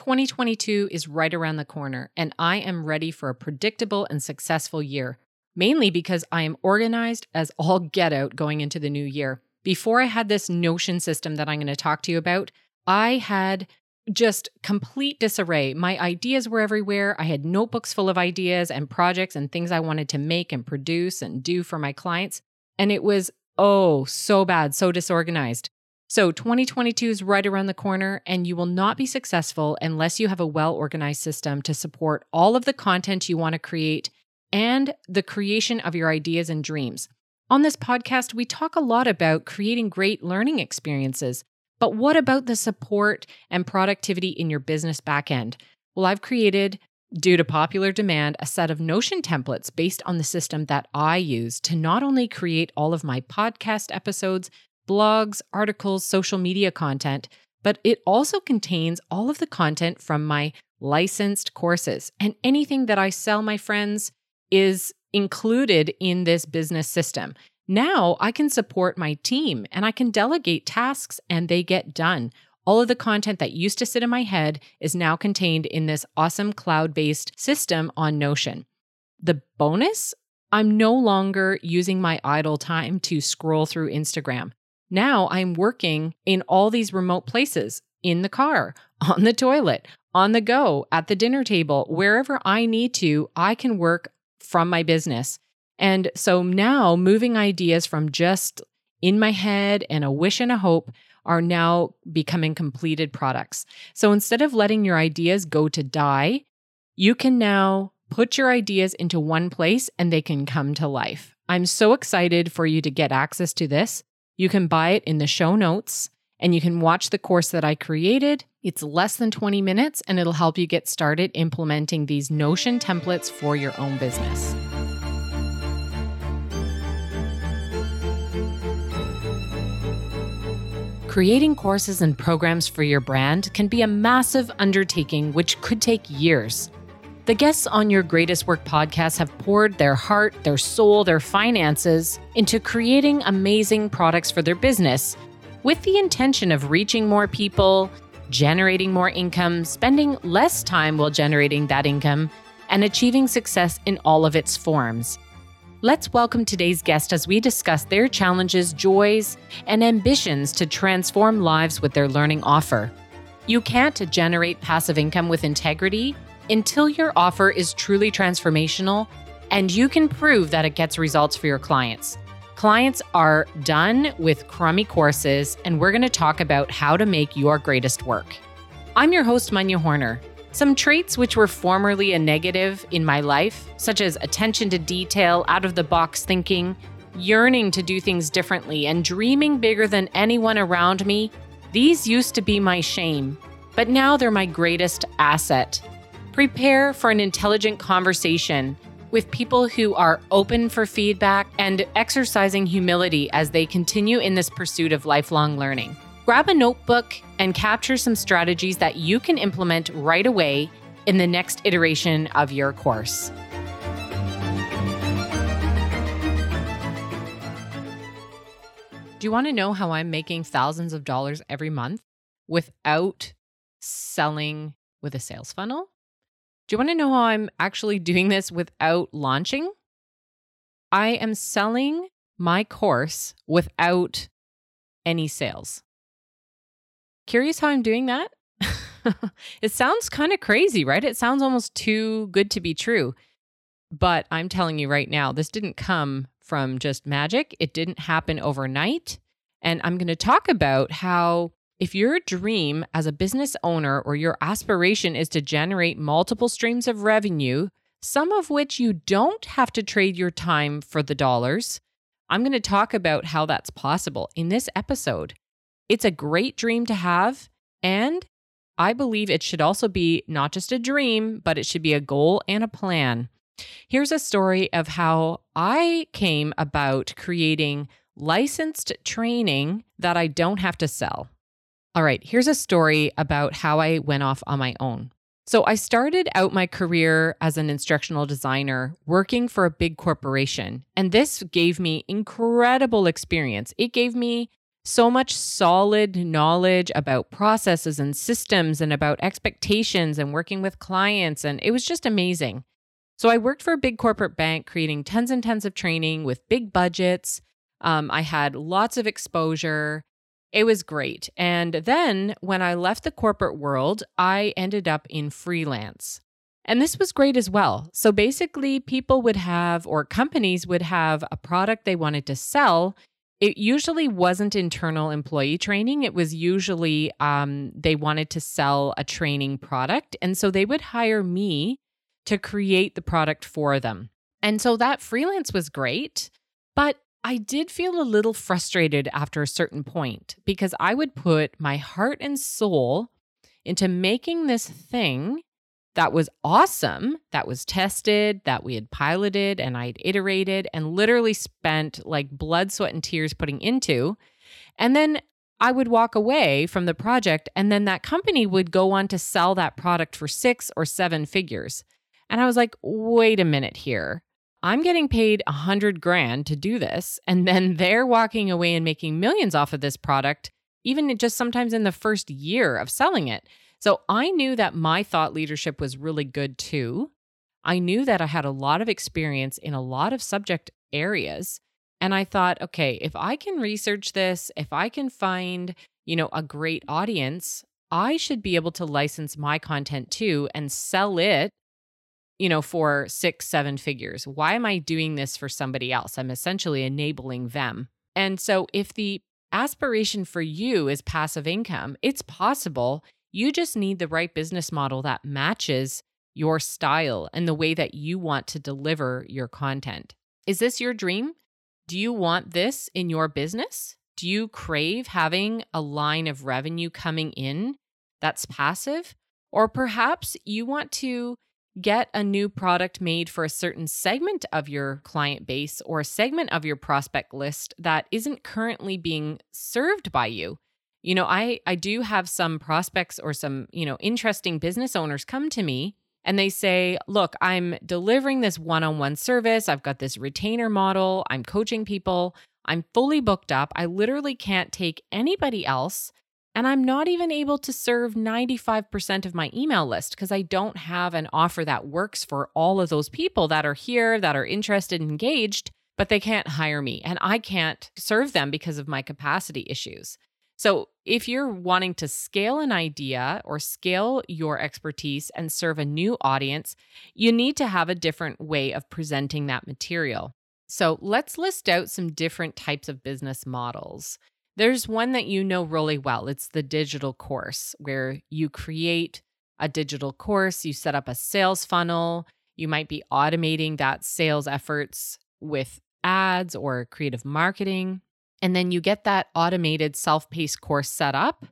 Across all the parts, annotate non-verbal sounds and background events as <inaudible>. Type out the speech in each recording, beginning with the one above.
2022 is right around the corner, and I am ready for a predictable and successful year, mainly because I am organized as all get out going into the new year. Before I had this Notion system that I'm going to talk to you about, I had just complete disarray. My ideas were everywhere. I had notebooks full of ideas and projects and things I wanted to make and produce and do for my clients. And it was, oh, so bad, so disorganized. So 2022 is right around the corner, and you will not be successful unless you have a well organized system to support all of the content you want to create and the creation of your ideas and dreams. On this podcast, we talk a lot about creating great learning experiences, but what about the support and productivity in your business backend? Well, I've created, due to popular demand, a set of Notion templates based on the system that I use to not only create all of my podcast episodes, blogs, articles, social media content, but it also contains all of the content from my licensed courses. And anything that I sell my friends is included in this business system. Now I can support my team and I can delegate tasks and they get done. All of the content that used to sit in my head is now contained in this awesome cloud based system on Notion. The bonus I'm no longer using my idle time to scroll through Instagram. Now I'm working in all these remote places in the car, <laughs> on the toilet, on the go, at the dinner table, wherever I need to, I can work from my business. And so now moving ideas from just in my head and a wish and a hope are now becoming completed products. So instead of letting your ideas go to die, you can now put your ideas into one place and they can come to life. I'm so excited for you to get access to this. You can buy it in the show notes and you can watch the course that I created. It's less than 20 minutes and it'll help you get started implementing these Notion templates for your own business. Creating courses and programs for your brand can be a massive undertaking which could take years. The guests on your Greatest Work podcast have poured their heart, their soul, their finances into creating amazing products for their business with the intention of reaching more people, generating more income, spending less time while generating that income, and achieving success in all of its forms. Let's welcome today's guest as we discuss their challenges, joys, and ambitions to transform lives with their learning offer. You can't generate passive income with integrity until your offer is truly transformational and you can prove that it gets results for your clients. Clients are done with crummy courses, and we're going to talk about how to make your greatest work. I'm your host, Manya Horner. Some traits which were formerly a negative in my life, such as attention to detail, out of the box thinking, yearning to do things differently, and dreaming bigger than anyone around me, these used to be my shame, but now they're my greatest asset. Prepare for an intelligent conversation with people who are open for feedback and exercising humility as they continue in this pursuit of lifelong learning. Grab a notebook and capture some strategies that you can implement right away in the next iteration of your course. Do you want to know how I'm making thousands of dollars every month without selling with a sales funnel? Do you want to know how I'm actually doing this without launching? I am selling my course without any sales. Curious how I'm doing that? <laughs> it sounds kind of crazy, right? It sounds almost too good to be true. But I'm telling you right now, this didn't come from just magic. It didn't happen overnight. And I'm going to talk about how if your dream as a business owner or your aspiration is to generate multiple streams of revenue, some of which you don't have to trade your time for the dollars, I'm going to talk about how that's possible in this episode. It's a great dream to have, and I believe it should also be not just a dream, but it should be a goal and a plan. Here's a story of how I came about creating licensed training that I don't have to sell. All right, here's a story about how I went off on my own. So, I started out my career as an instructional designer working for a big corporation, and this gave me incredible experience. It gave me so much solid knowledge about processes and systems and about expectations and working with clients. And it was just amazing. So I worked for a big corporate bank, creating tons and tons of training with big budgets. Um, I had lots of exposure. It was great. And then when I left the corporate world, I ended up in freelance. And this was great as well. So basically, people would have, or companies would have a product they wanted to sell. It usually wasn't internal employee training. It was usually um, they wanted to sell a training product. And so they would hire me to create the product for them. And so that freelance was great, but I did feel a little frustrated after a certain point because I would put my heart and soul into making this thing that was awesome, that was tested, that we had piloted and I'd iterated and literally spent like blood, sweat, and tears putting into. And then I would walk away from the project, and then that company would go on to sell that product for six or seven figures. And I was like, wait a minute here. I'm getting paid a hundred grand to do this. And then <laughs> they're walking away and making millions off of this product, even just sometimes in the first year of selling it. So I knew that my thought leadership was really good too. I knew that I had a lot of experience in a lot of subject areas. And I thought, okay, if I can research this, if I can find, you know, a great audience, I should be able to license my content too and sell it you know, for six, seven figures. Why am I doing this for somebody else? I'm essentially enabling them. And so if the aspiration for you is passive income, it's possible. You just need the right business model that matches your style and the way that you want to deliver your content. Is this your dream? Do you want this in your business? Do you crave having a line of revenue coming in that's passive? Or perhaps you want to get a new product made for a certain segment of your client base or a segment of your prospect list that isn't currently being served by you. You know, I I do have some prospects or some, you know, interesting business owners come to me and they say, "Look, I'm delivering this one-on-one service. I've got this retainer model. I'm coaching people. I'm fully booked up. I literally can't take anybody else and I'm not even able to serve 95% of my email list because I don't have an offer that works for all of those people that are here, that are interested engaged, but they can't hire me and I can't serve them because of my capacity issues. So, if you're wanting to scale an idea or scale your expertise and serve a new audience, you need to have a different way of presenting that material. So, let's list out some different types of business models. There's one that you know really well. It's the digital course where you create a digital course, you set up a sales funnel, you might be automating that sales efforts with ads or creative marketing. And then you get that automated self paced course set up.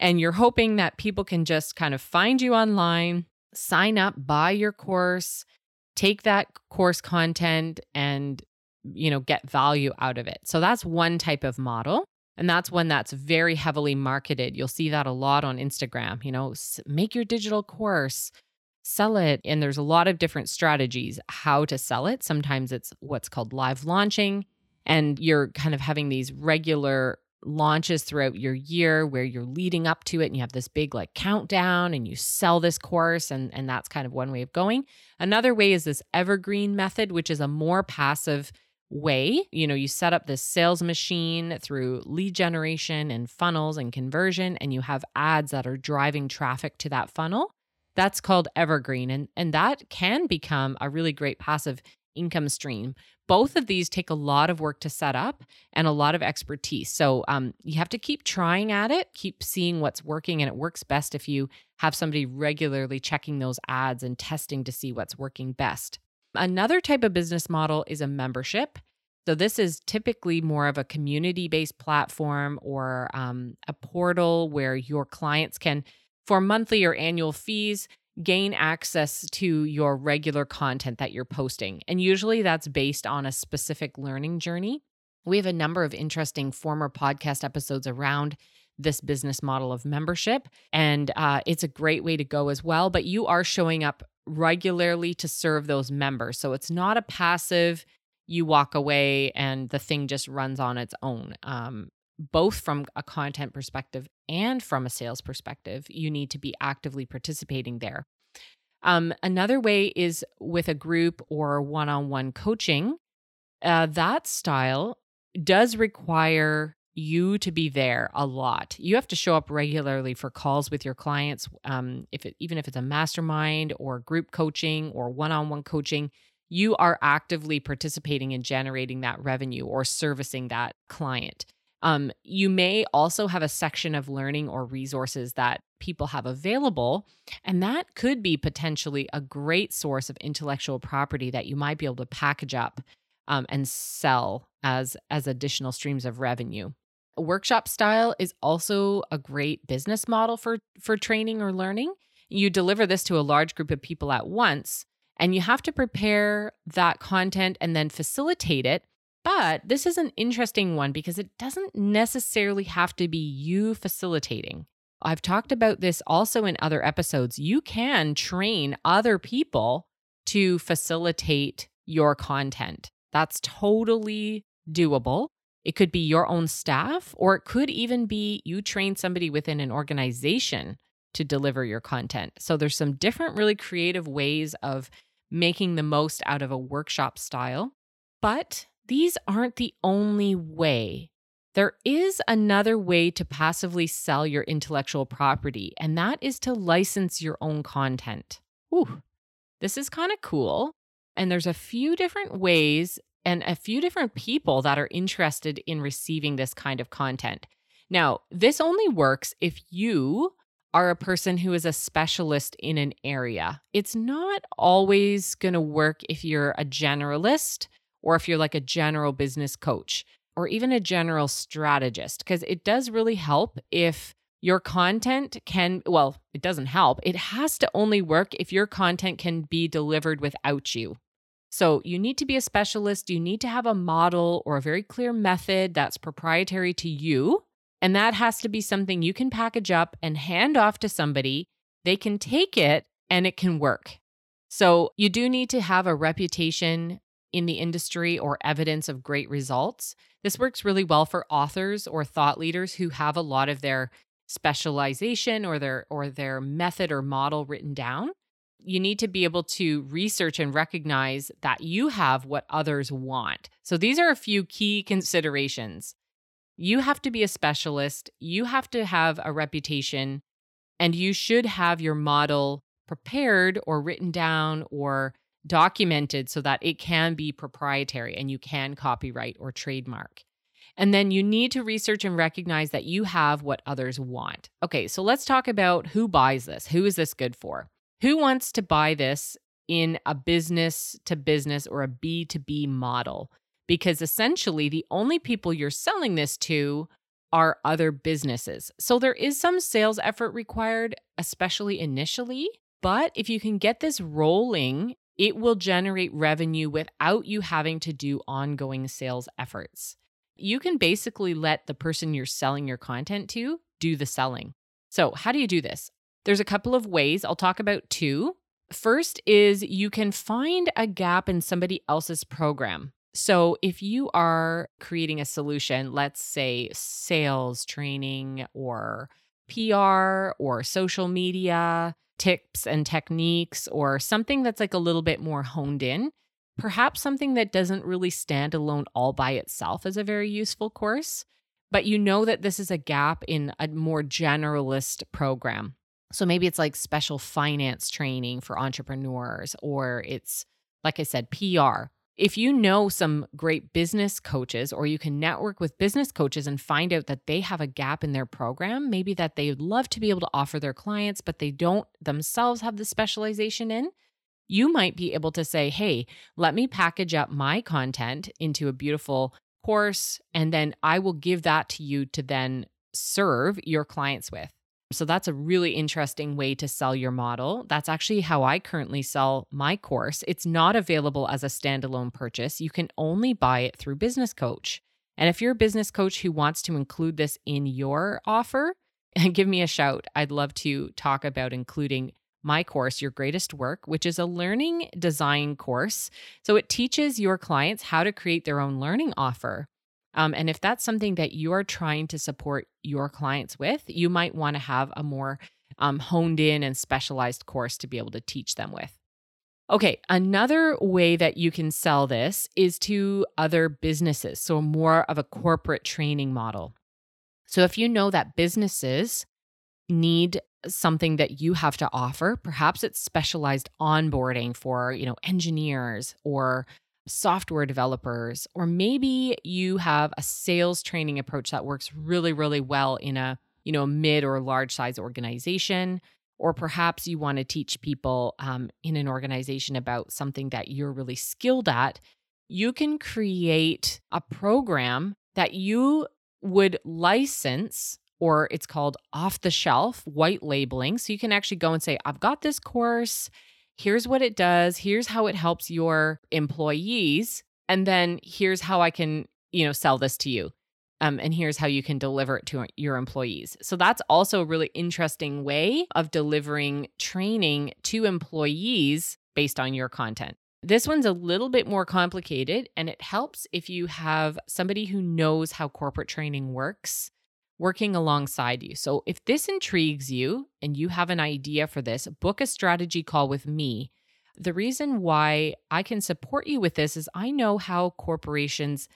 And you're hoping that people can just kind of find you online, sign up, buy your course, take that course content and you know get value out of it. So that's one type of model. And that's one that's very heavily marketed. You'll see that a lot on Instagram. You know, make your digital course, sell it. And there's a lot of different strategies how to sell it. Sometimes it's what's called live launching, and you're kind of having these regular launches throughout your year where you're leading up to it and you have this big like countdown and you sell this course and and that's kind of one way of going. Another way is this evergreen method which is a more passive way. You know, you set up this sales machine through lead generation and funnels and conversion, and you have ads that are driving traffic to that funnel. That's called evergreen. And, and that can become a really great passive income stream. Both of these take a lot of work to set up and a lot of expertise. So um, you have to keep trying at it, keep seeing what's working. And it works best if you have somebody regularly checking those ads and testing to see what's working best. Another type of business model is a membership. So, this is typically more of a community based platform or um, a portal where your clients can, for monthly or annual fees, gain access to your regular content that you're posting. And usually that's based on a specific learning journey. We have a number of interesting former podcast episodes around this business model of membership. And uh, it's a great way to go as well. But you are showing up regularly to serve those members. So it's not a passive, you walk away and the thing just runs on its own. Um, both from a content perspective and from a sales perspective, you need to be actively participating there. Um, another way is with a group or one on one coaching. Uh, that style does require you to be there a lot. You have to show up regularly for calls with your clients. Um, if it, even if it's a mastermind or group coaching or one-on-one coaching, you are actively participating in generating that revenue or servicing that client. Um, you may also have a section of learning or resources that people have available, and that could be potentially a great source of intellectual property that you might be able to package up um, and sell as as additional streams of revenue. Workshop style is also a great business model for for training or learning. You deliver this to a large group of people at once, and you have to prepare that content and then facilitate it but this is an interesting one because it doesn't necessarily have to be you facilitating. I've talked about this also in other episodes. You can train other people to facilitate your content. That's totally doable. It could be your own staff, or it could even be you train somebody within an organization to deliver your content. So there's some different, really creative ways of making the most out of a workshop style. But these aren't the only way. There is another way to passively sell your intellectual property, and that is to license your own content. Ooh, this is kind of cool. And there's a few different ways and a few different people that are interested in receiving this kind of content. Now, this only works if you are a person who is a specialist in an area. It's not always going to work if you're a generalist or if you're like a general business coach or even a general strategist, because it does really help if your content can, well, it doesn't help. It has to only work if your content can be delivered without you. So you need to be a specialist. You need to have a model or a very clear method that's proprietary to you. And that has to be something you can package up and hand off to somebody. They can take it and it can work. So you do need to have a reputation in the industry or evidence of great results. This works really well for authors or thought leaders who have a lot of their specialization or their or their method or model written down. You need to be able to research and recognize that you have what others want. So these are a few key considerations. You have to be a specialist, you have to have a reputation, and you should have your model prepared or written down or documented so that it can be proprietary and you can copyright or trademark. And then you need to research and recognize that you have what others want. Okay, so let's talk about who buys this. Who is this good for? Who wants to buy this in a business to business or a B2B model? Because essentially, the only people you're selling this to are other businesses. So there is some sales effort required, especially initially. But if you can get this rolling it will generate revenue without you having to do ongoing sales efforts. You can basically let the person you're selling your content to do the selling. So, how do you do this? There's a couple of ways. I'll talk about two. First is you can find a gap in somebody else's program. So, if you are creating a solution, let's say sales training or PR or social media, tips and techniques or something that's like a little bit more honed in. Perhaps something that doesn't really stand alone all by itself is a very useful course, but you know that this is a gap in a more generalist program. So maybe it's like special finance training for entrepreneurs, or it's, like I said, PR if you know some great business coaches or you can network with business coaches and find out that they have a gap in their program, maybe that they would love to be able to offer their clients, but they don't themselves have the specialization in, you might be able to say, hey, let me package up my content into a beautiful course, and then I will give that to you to then serve your clients with. So that's a really interesting way to sell your model. That's actually how I currently sell my course. It's not available as a standalone purchase. You can only buy it through Business Coach. And if you're a business coach who wants to include this in your offer, <laughs> give me a shout. I'd love to talk about including my course, Your Greatest Work, which is a learning design course. So it teaches your clients how to create their own learning offer. Um, and if that's something that you are trying to support your clients with, you might want to have a more um, honed in and specialized course to be able to teach them with. Okay, another way that you can sell this is to other businesses. So, more of a corporate training model. So, if you know that businesses need something that you have to offer, perhaps it's specialized onboarding for, you know, engineers or software developers, or maybe you have a sales training approach that works really, really well in a, you know, mid or large size organization or perhaps you want to teach people um, in an organization about something that you're really skilled at, you can create a program that you would license, or it's called off the shelf white labeling. So you can actually go and say, I've got this course. Here's what it does. Here's how it helps your employees. And then here's how I can, you know, sell this to you um, and here's how you can deliver it to your employees. So that's also a really interesting way of delivering training to employees based on your content. This one's a little bit more complicated, and it helps if you have somebody who knows how corporate training works working alongside you. So if this intrigues you and you have an idea for this, book a strategy call with me. The reason why I can support you with this is I know how corporations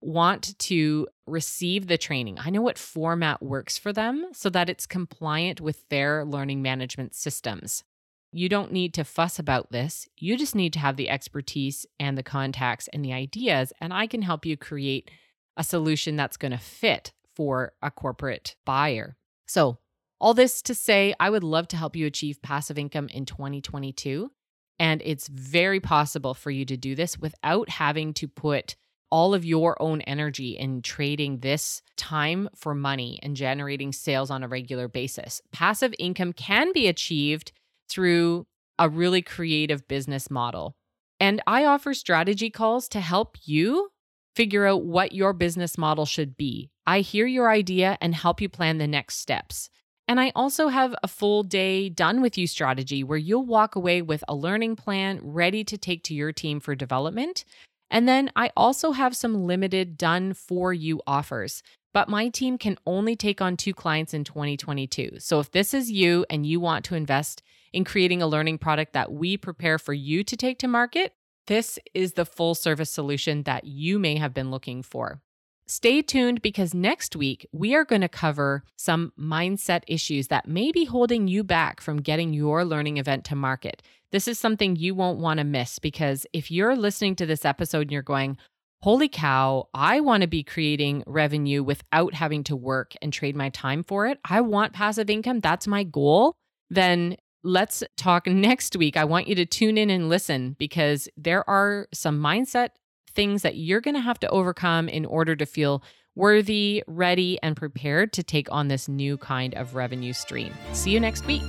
want to receive the training. I know what format works for them so that it's compliant with their learning management systems. You don't need to fuss about this. You just need to have the expertise and the contacts and the ideas, and I can help you create a solution that's going to fit for a corporate buyer. So, all this to say, I would love to help you achieve passive income in 2022. And it's very possible for you to do this without having to put all of your own energy in trading this time for money and generating sales on a regular basis. Passive income can be achieved through a really creative business model. And I offer strategy calls to help you figure out what your business model should be. I hear your idea and help you plan the next steps. And I also have a full day done with you strategy where you'll walk away with a learning plan ready to take to your team for development and then I also have some limited done for you offers, but my team can only take on two clients in 2022. So if this is you and you want to invest in creating a learning product that we prepare for you to take to market, this is the full service solution that you may have been looking for. Stay tuned because next week we are going to cover some mindset issues that may be holding you back from getting your learning event to market. This is something you won't want to miss because if you're listening to this episode and you're going, Holy cow, I want to be creating revenue without having to work and trade my time for it. I want passive income. That's my goal. Then let's talk next week. I want you to tune in and listen because there are some mindset things that you're going to have to overcome in order to feel worthy, ready, and prepared to take on this new kind of revenue stream. See you next week.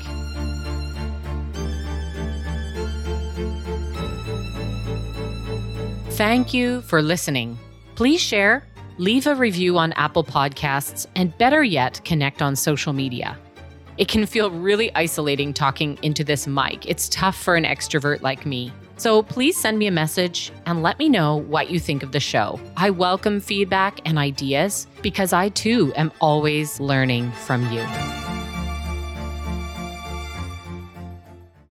Thank you for listening. Please share, leave a review on Apple Podcasts, and better yet, connect on social media. It can feel really isolating talking into this mic. It's tough for an extrovert like me. So please send me a message and let me know what you think of the show. I welcome feedback and ideas because I too am always learning from you.